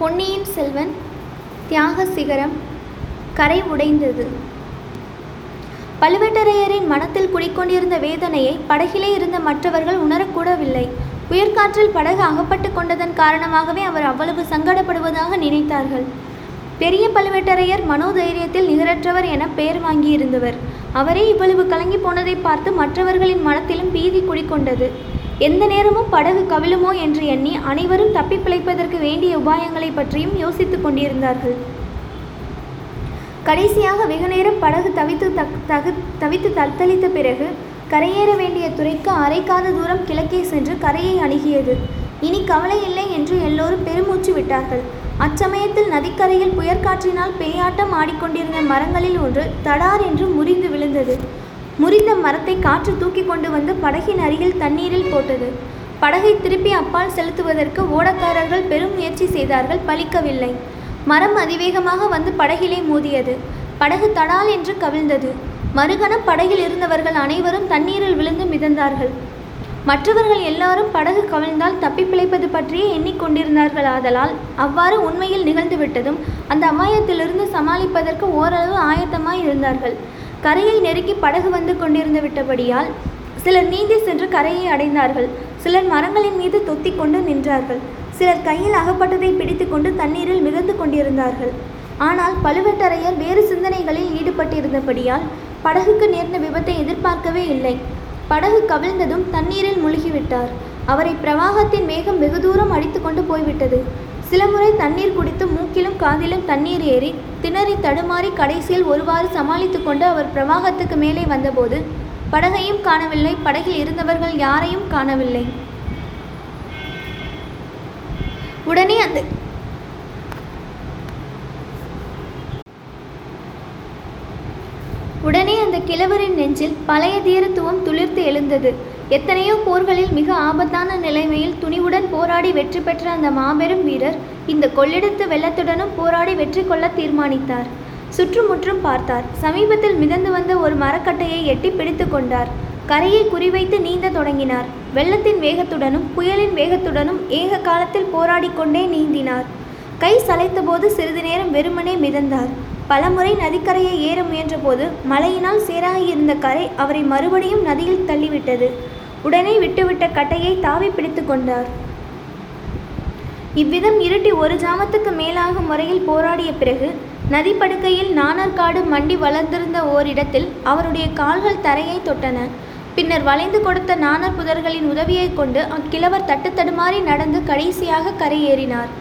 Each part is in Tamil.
பொன்னியின் செல்வன் தியாக சிகரம் கரை உடைந்தது. பழுவேட்டரையரின் மனத்தில் குடிக்கொண்டிருந்த வேதனையை படகிலே இருந்த மற்றவர்கள் உணரக்கூடவில்லை. உயர்காற்றில் படகு அகப்பட்டு கொண்டதன் காரணமாகவே அவர் அவ்வளவு சங்கடப்படுவதாக நினைத்தார்கள். பெரிய பழுவேட்டரையர் மனோதைரியத்தில் நிகரற்றவர் என பெயர் வாங்கியிருந்தவர். அவரே இவ்வளவு கலங்கி போனதை பார்த்து மற்றவர்களின் மனத்திலும் பீதி குடிக்கொண்டது. எந்த நேரமும் படகு கவிழுமோ என்று எண்ணி அனைவரும் தப்பி பிழைப்பதற்கு வேண்டிய உபாயங்களை பற்றியும் யோசித்துக் கொண்டிருந்தார்கள். கடைசியாக வெகுநேரம் படகு தவித்து தக் தகு தவித்து தத்தளித்த பிறகு கரையேற வேண்டிய துறைக்கு அரைக்காத தூரம் கிழக்கே சென்று கரையை அணுகியது. இனி கவலை இல்லை என்று எல்லோரும் பெருமூச்சு விட்டார்கள். அச்சமயத்தில் நதிக்கரையில் புயற்காற்றினால் பேயாட்டம் ஆடிக்கொண்டிருந்த மரங்களில் ஒன்று தடார் என்று முறிந்து விழுந்தது. முறிந்த மரத்தை காற்று தூக்கி கொண்டு வந்து படகின் அருகில் தண்ணீரில் போட்டது. படகை திருப்பி அப்பால் செலுத்துவதற்கு ஓடக்காரர்கள் பெரும் முயற்சி செய்தார்கள் பலிக்கவில்லை. மரம் அதிவேகமாக வந்து படகிலே மோதியது. படகு தடால் என்று கவிழ்ந்தது. மறுகணம் படகில் இருந்தவர்கள் அனைவரும் தண்ணீரில் விழுந்து மிதந்தார்கள். மற்றவர்கள் எல்லாரும் படகு கவிழ்ந்தால் தப்பி பிழைப்பது பற்றியே எண்ணிக்கொண்டிருந்தார்கள் ஆதலால் அவ்வாறு உண்மையில் நிகழ்ந்துவிட்டதும் அந்த அபாயத்திலிருந்து சமாளிப்பதற்கு ஓரளவு ஆயத்தமாய் இருந்தார்கள் கரையை நெருக்கி படகு வந்து கொண்டிருந்து விட்டபடியால் சிலர் நீந்தி சென்று கரையை அடைந்தார்கள். சிலர் மரங்களின் மீது தொத்தி கொண்டு நின்றார்கள். சிலர் கையில் அகப்பட்டதை பிடித்துக்கொண்டு தண்ணீரில் மிதந்து கொண்டிருந்தார்கள். ஆனால் பழுவேட்டரையர் வேறு சிந்தனைகளில் ஈடுபட்டிருந்தபடியால் படகுக்கு நேர்ந்த விபத்தை எதிர்பார்க்கவே இல்லை. படகு கவிழ்ந்ததும் தண்ணீரில் முழுகிவிட்டார். அவரை பிரவாகத்தின் வேகம் வெகு தூரம் அடித்து கொண்டு போய்விட்டது. சில முறை தண்ணீர் குடித்து மூக்கிலும் காதிலும் தண்ணீர் ஏறி திணறி தடுமாறி கடைசியில் ஒருவாறு சமாளித்து கொண்டு அவர் பிரவாகத்துக்கு மேலே வந்தபோது படகையும் காணவில்லை படகில் இருந்தவர்கள் யாரையும் காணவில்லை. உடனே அந்த உடனே அந்த கிழவரின் நெஞ்சில் பழைய தீரத்துவம் துளிர்த்து எழுந்தது. எத்தனையோ போர்களில் மிக ஆபத்தான நிலைமையில் துணிவுடன் போராடி வெற்றி பெற்ற அந்த மாபெரும் வீரர் இந்த கொள்ளிடத்து வெள்ளத்துடனும் போராடி வெற்றி கொள்ள தீர்மானித்தார். சுற்றுமுற்றும் பார்த்தார். சமீபத்தில் மிதந்து வந்த ஒரு மரக்கட்டையை எட்டி பிடித்து கொண்டார். கரையை குறிவைத்து நீந்த தொடங்கினார். வெள்ளத்தின் வேகத்துடனும் புயலின் வேகத்துடனும் ஏக காலத்தில் போராடிக்கொண்டே நீந்தினார். கை சளைத்தபோது சிறிது நேரம் வெறுமனே மிதந்தார். பலமுறை நதிக்கரையை ஏற முயன்றபோது மழையினால் சேராக இருந்த கரை அவரை மறுபடியும் நதியில் தள்ளிவிட்டது. உடனே விட்டுவிட்ட கட்டையை தாவி பிடித்து கொண்டார். இவ்விதம் இருட்டி ஒரு ஜாமத்துக்கு மேலாகும் முறையில் போராடிய பிறகு நதிப்படுக்கையில் நாணற்காடு மண்டி வளர்ந்திருந்த ஓரிடத்தில் அவருடைய கால்கள் தரையை தொட்டன. பின்னர் வளைந்து கொடுத்த நாணர் புதர்களின் உதவியைக் கொண்டு அக்கிழவர் தட்டு தடுமாறி நடந்து கடைசியாக கரையேறினார்.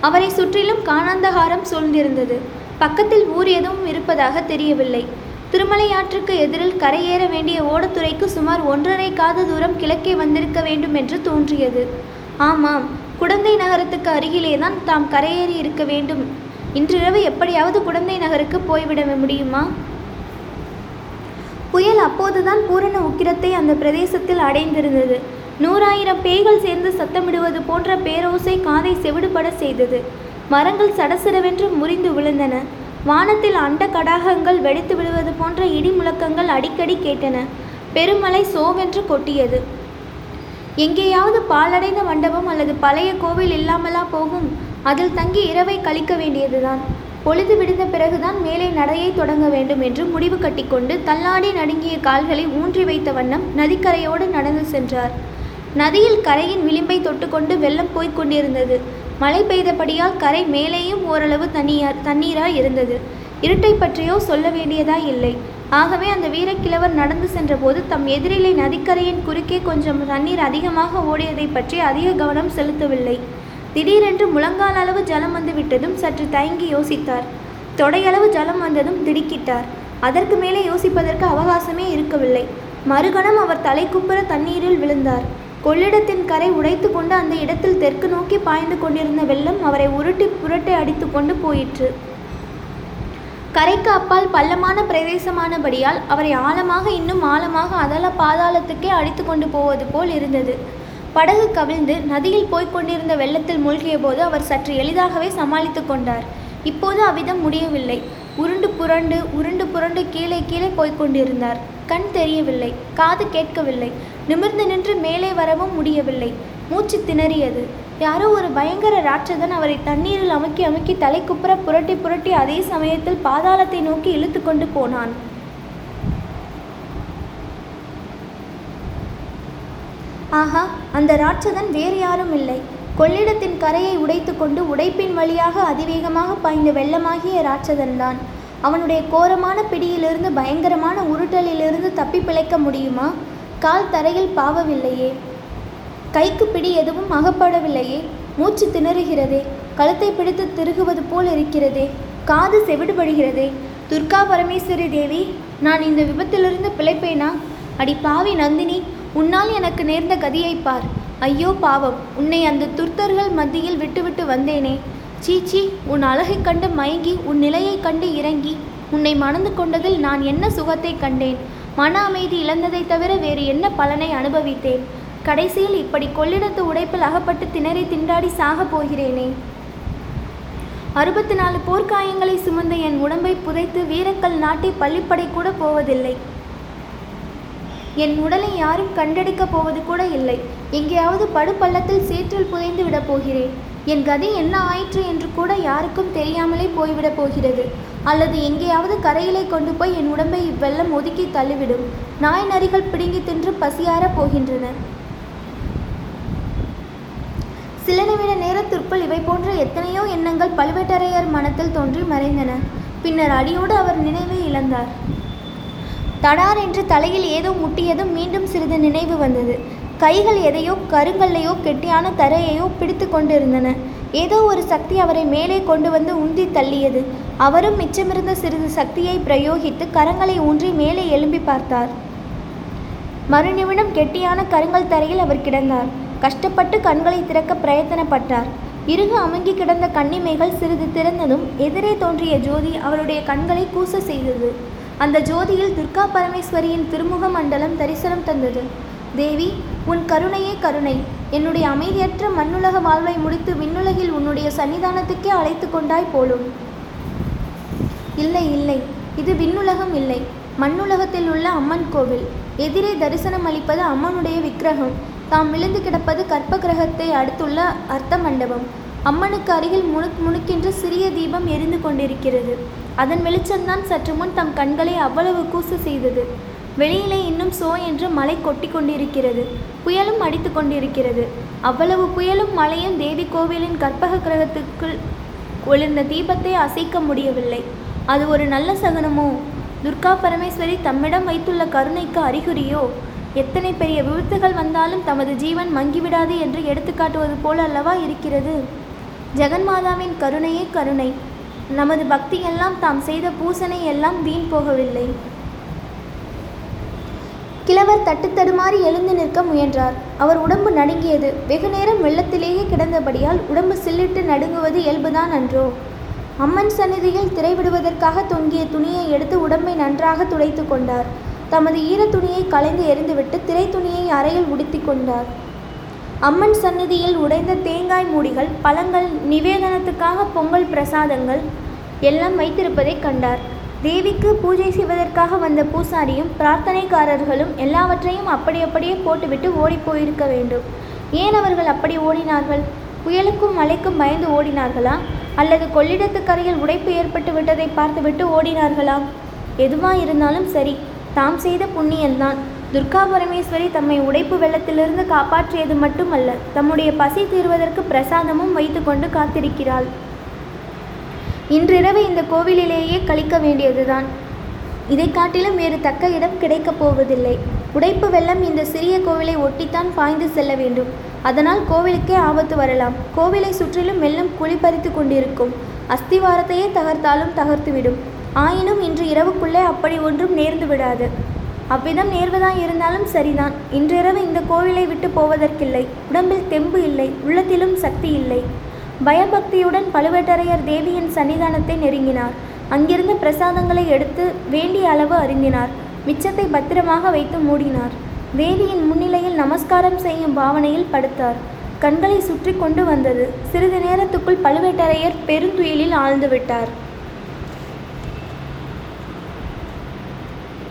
அவரை சுற்றிலும் காணாந்தகாரம் சூழ்ந்திருந்தது. பக்கத்தில் ஊர் எதுவும் இருப்பதாக தெரியவில்லை. திருமலையாற்றுக்கு எதிரில் கரையேற வேண்டிய ஓடத்துறைக்கு சுமார் ஒன்றரை காத தூரம் கிழக்கே வந்திருக்க வேண்டும் என்று தோன்றியது. ஆமாம் குடந்தை நகரத்துக்கு அருகிலேதான் தாம் கரையேறி இருக்க வேண்டும். இன்றிரவு எப்படியாவது குடந்தை நகருக்கு போய்விட முடியுமா? புயல் அப்போதுதான் பூரண உக்கிரத்தை அந்த பிரதேசத்தில் அடைந்திருந்தது. நூறாயிரம் பேய்கள் சேர்ந்து சத்தமிடுவது போன்ற பேரோசை காதை செவிடுபட செய்தது. மரங்கள் சடசடவென்று முறிந்து விழுந்தன. வானத்தில் அண்ட கடாகங்கள் வெடித்து விழுவது போன்ற இடி முழக்கங்கள் அடிக்கடி கேட்டன. பெருமலை சோவென்று கொட்டியது. எங்கேயாவது பாலடைந்த மண்டபம் அல்லது பழைய கோவில் இல்லாமலா போகும். அதில் தங்கி இரவை கழிக்க வேண்டியதுதான். பொழுது விடுந்த பிறகுதான் மேலே நடையை தொடங்க வேண்டும் என்று முடிவு கட்டிக்கொண்டு தள்ளாடி நடுங்கிய கால்களை ஊன்றி வைத்த வண்ணம் நதிக்கரையோடு நடந்து சென்றார். நதியில் கரையின் விளிம்பை தொட்டுக்கொண்டு வெள்ளம் போய்க் கொண்டிருந்தது. மழை பெய்தபடியால் கரை மேலேயும் ஓரளவு தண்ணீர் தண்ணீராய் இருந்தது. இருட்டை பற்றியோ சொல்ல வேண்டியதாய் இல்லை. ஆகவே அந்த வீரக்கிழவர் நடந்து சென்றபோது தம் எதிரிலே நதிக்கரையின் குறுக்கே கொஞ்சம் தண்ணீர் அதிகமாக ஓடியதை பற்றி அதிக கவனம் செலுத்தவில்லை. திடீரென்று முழங்கால் அளவு ஜலம் வந்துவிட்டதும் சற்று தயங்கி யோசித்தார். தொடையளவு ஜலம் வந்ததும் திடுக்கிட்டார். அதற்கு மேலே யோசிப்பதற்கு அவகாசமே இருக்கவில்லை. மறுகணம் அவர் தலைக்குப்புற தண்ணீரில் விழுந்தார். கொள்ளிடத்தின் கரை உடைத்து கொண்டு அந்த இடத்தில் தெற்கு நோக்கி பாய்ந்து கொண்டிருந்த வெள்ளம் அவரை உருட்டி புரட்டி அடித்து கொண்டு போயிற்று. கரைக்கு அப்பால் பள்ளமான பிரதேசமானபடியால் அவரை ஆழமாக இன்னும் ஆழமாக அதல பாதாளத்துக்கே அடித்து கொண்டு போவது போல் இருந்தது. படகு கவிழ்ந்து நதியில் போய்க் கொண்டிருந்த வெள்ளத்தில் மூழ்கிய போது அவர் சற்று எளிதாகவே சமாளித்து கொண்டார். இப்போது அவ்விதம் முடியவில்லை. உருண்டு புரண்டு உருண்டு புரண்டு கீழே கீழே போய்க் கொண்டிருந்தார். கண் தெரியவில்லை காது கேட்கவில்லை நிமிர்ந்து நின்று மேலே வரவும் முடியவில்லை. மூச்சு திணறியது. யாரோ ஒரு பயங்கர ராட்சதன் அவரை தண்ணீரில் அமுக்கி அமுக்கி தலைக்குப்புற புரட்டி புரட்டி அதே சமயத்தில் பாதாளத்தை நோக்கி இழுத்து கொண்டு போனான். ஆஹா அந்த ராட்சதன் வேறு யாரும் இல்லை. கொள்ளிடத்தின் கரையை உடைத்துக்கொண்டு உடைப்பின் வழியாக அதிவேகமாக பாய்ந்த வெள்ளமாகிய ராட்சதன்தான். அவனுடைய கோரமான பிடியிலிருந்து பயங்கரமான உருட்டலிலிருந்து தப்பி பிழைக்க முடியுமா? கால் தரையில் பாவவில்லையே. கைக்கு பிடி எதுவும் அகப்படவில்லையே. மூச்சு திணறுகிறதே. கழுத்தை பிடித்து திருகுவது போல் இருக்கிறதே. காது செவிடுபடுகிறதே. துர்கா பரமேஸ்வரி தேவி நான் இந்த விபத்திலிருந்து பிழைப்பேனா? அடி பாவி நந்தினி உன்னால் எனக்கு நேர்ந்த கதியைப் பார். ஐயோ பாவம் உன்னை அந்த துர்த்தர்கள் மத்தியில் விட்டுவிட்டு வந்தேனே. சீச்சி உன் அழகைக் கண்டு மயங்கி உன் நிலையைக் கண்டு இறங்கி உன்னை மணந்து கொண்டதில் நான் என்ன சுகத்தை கண்டேன்? மன அமைதி இழந்ததைத் தவிர வேறு என்ன பலனை அனுபவித்தேன்? கடைசியில் இப்படி கொள்ளிடத்து உடைப்பில் அகப்பட்டு திணறி திண்டாடி சாகப் போகிறேனே. அறுபத்தி நாலு போர்க்காயங்களை சுமந்த என் உடம்பை புதைத்து வீரக்கல் நாட்டி பள்ளிப்படை கூட போவதில்லை. என் உடலை யாரும் கண்டெடுக்கப் போவது கூட இல்லை. எங்கேயாவது படுபள்ளத்தில் சேற்றில் புதைந்து விடப் போகிறேன். என் கதி என்ன ஆயிற்று என்று கூட யாருக்கும் தெரியாமலே போய்விடப் போகிறது. அல்லது எங்கேயாவது கரையிலே கொண்டு போய் என் உடம்பை இவ்வெள்ளம் ஒதுக்கி தள்ளிவிடும். நாய் நரிகள் பிடுங்கி தின்று பசியாரப் போகின்றன. சில நிமிட நேரத்திற்குள் இவை போன்ற எத்தனையோ எண்ணங்கள் பழுவேட்டரையர் மனத்தில் தோன்றி மறைந்தன. பின்னர் அடியோடு அவர் நினைவை இழந்தார். தடார் என்று தலையில் ஏதோ முட்டியதும் மீண்டும் சிறிது நினைவு வந்தது. கைகள் எதையோ கருங்கல்லையோ கெட்டியான தரையையோ பிடித்து கொண்டிருந்தன. ஏதோ ஒரு சக்தி அவரை மேலே கொண்டு வந்து உந்தி தள்ளியது. அவரும் மிச்சமிருந்த சிறிது சக்தியை பிரயோகித்து கரங்களை ஊன்றி மேலே எழும்பி பார்த்தார். மறுநிமிடம் கெட்டியான கருங்கல் தரையில் அவர் கிடந்தார். கஷ்டப்பட்டு கண்களை திறக்க பிரயத்தனப்பட்டார். இருகு அமுங்கி கிடந்த கண்ணிமைகள் சிறிது திறந்ததும் எதிரே தோன்றிய ஜோதி அவருடைய கண்களை கூச செய்தது. அந்த ஜோதியில் துர்கா பரமேஸ்வரியின் திருமுக மண்டலம் தரிசனம் தந்தது. தேவி உன் கருணையே கருணை. என்னுடைய அமைதியற்ற மண்ணுலக வாழ்வை முடித்து விண்ணுலகில் உன்னுடைய சன்னிதானத்துக்கே அழைத்து கொண்டாய் போலும். இல்லை இல்லை. இது விண்ணுலகம் இல்லை. மண்ணுலகத்தில் உள்ள அம்மன் கோவில். எதிரே தரிசனம் அளிப்பது அம்மனுடைய விக்கிரகம். தாம் விழுந்து கிடப்பது கற்ப கிரகத்தை அடுத்துள்ள அர்த்த மண்டபம் அம்மனுக்கு அருகில் முணுக் முணுக்கின்ற சிறிய தீபம் எரிந்து கொண்டிருக்கிறது. அதன் வெளிச்சம்தான் சற்று முன் தம் கண்களை அவ்வளவு கூசு செய்தது. வெளியிலே இன்னும் சோ என்று மழை கொட்டி கொண்டிருக்கிறது. புயலும் அடித்து கொண்டிருக்கிறது. அவ்வளவு புயலும் மழையும் தேவி கோவிலின் கற்பக கிரகத்துக்குள் ஒளிர்ந்த தீபத்தை அசைக்க முடியவில்லை. அது ஒரு நல்ல சகுனமோ? துர்கா பரமேஸ்வரி தம்மிடம் வைத்துள்ள கருணைக்கு அறிகுறியோ? எத்தனை பெரிய விபத்துகள் வந்தாலும் தமது ஜீவன் மங்கிவிடாது என்று எடுத்துக்காட்டுவது போல அல்லவா இருக்கிறது? ஜெகன்மாதாவின் கருணையே கருணை. நமது பக்தியெல்லாம் தாம் செய்த பூசனை எல்லாம் வீண் போகவில்லை. கிழவர் தட்டு தடுமாறி எழுந்து நிற்க முயன்றார். அவர் உடம்பு நடுங்கியது. வெகு நேரம் வெள்ளத்திலேயே கிடந்தபடியால் உடம்பு சில்லிட்டு நடுங்குவது இயல்புதான் அன்றோ. அம்மன் சந்நிதியில் திரைவிடுவதற்காக தொங்கிய துணியை எடுத்து உடம்பை நன்றாக துடைத்து கொண்டார். தமது ஈரத் துணியை களைந்து எறிந்துவிட்டு திரை துணியை அறையில் உடுத்தி கொண்டார். அம்மன் சந்நிதியில் உடைந்த தேங்காய் மூடிகள் பழங்கள் நிவேதனத்துக்காக பொங்கல் பிரசாதங்கள் எல்லாம் வைத்திருப்பதைக் கண்டார். தேவிக்கு பூஜை செய்வதற்காக வந்த பூசாரியும் பிரார்த்தனைக்காரர்களும் எல்லாவற்றையும் அப்படி அப்படியே போட்டுவிட்டு ஓடிப்போயிருக்க வேண்டும். ஏன் அவர்கள் அப்படி ஓடினார்கள்? புயலுக்கும் மலைக்கும் பயந்து ஓடினார்களா? அல்லது கொள்ளிடத்துக்கரையில் உடைப்பு ஏற்பட்டு விட்டதை பார்த்துவிட்டு ஓடினார்களா? எதுவாக இருந்தாலும் சரி தாம் செய்த புண்ணியந்தான் துர்கா பரமேஸ்வரி தம்மை உடைப்பு வெள்ளத்திலிருந்து காப்பாற்றியது மட்டுமல்ல தம்முடைய பசி தீர்வதற்கு பிரசாதமும் வைத்துக்கொண்டு காத்திருக்கிறாள். இன்றிரவு இந்த கோவிலிலேயே கழிக்க வேண்டியதுதான். இதை காட்டிலும் வேறு தக்க இடம் கிடைக்கப் போவதில்லை. உடைப்பு வெள்ளம் இந்த சிறிய கோவிலை ஒட்டித்தான் பாய்ந்து செல்ல வேண்டும். அதனால் கோவிலுக்கே ஆபத்து வரலாம். கோவிலை சுற்றிலும் வெள்ளம் குளிப்பறித்து கொண்டிருக்கும். அஸ்திவாரத்தையே தகர்த்தாலும் தகர்த்துவிடும். ஆயினும் இன்று இரவுக்குள்ளே அப்படி ஒன்றும் நேர்ந்து விடாது. அவ்விதம் நேர்வதாய் இருந்தாலும் சரிதான். இன்றிரவு இந்த கோவிலை விட்டு போவதற்கில்லை. உடம்பில் தெம்பு இல்லை. உள்ளத்திலும் சக்தி இல்லை. பயபக்தியுடன் பழுவேட்டரையர் தேவியின் சன்னிதானத்தை நெருங்கினார். அங்கிருந்த பிரசாதங்களை எடுத்து வேண்டிய அளவு அருந்தினார். மிச்சத்தை பத்திரமாக வைத்து மூடினார். தேவியின் முன்னிலையில் நமஸ்காரம் செய்யும் பாவனையில் படுத்தார். கண்களை சுற்றி கொண்டு வந்தது. சிறிது நேரத்துக்குள் பழுவேட்டரையர் பெருந்துயிலில் ஆழ்ந்து விட்டார்.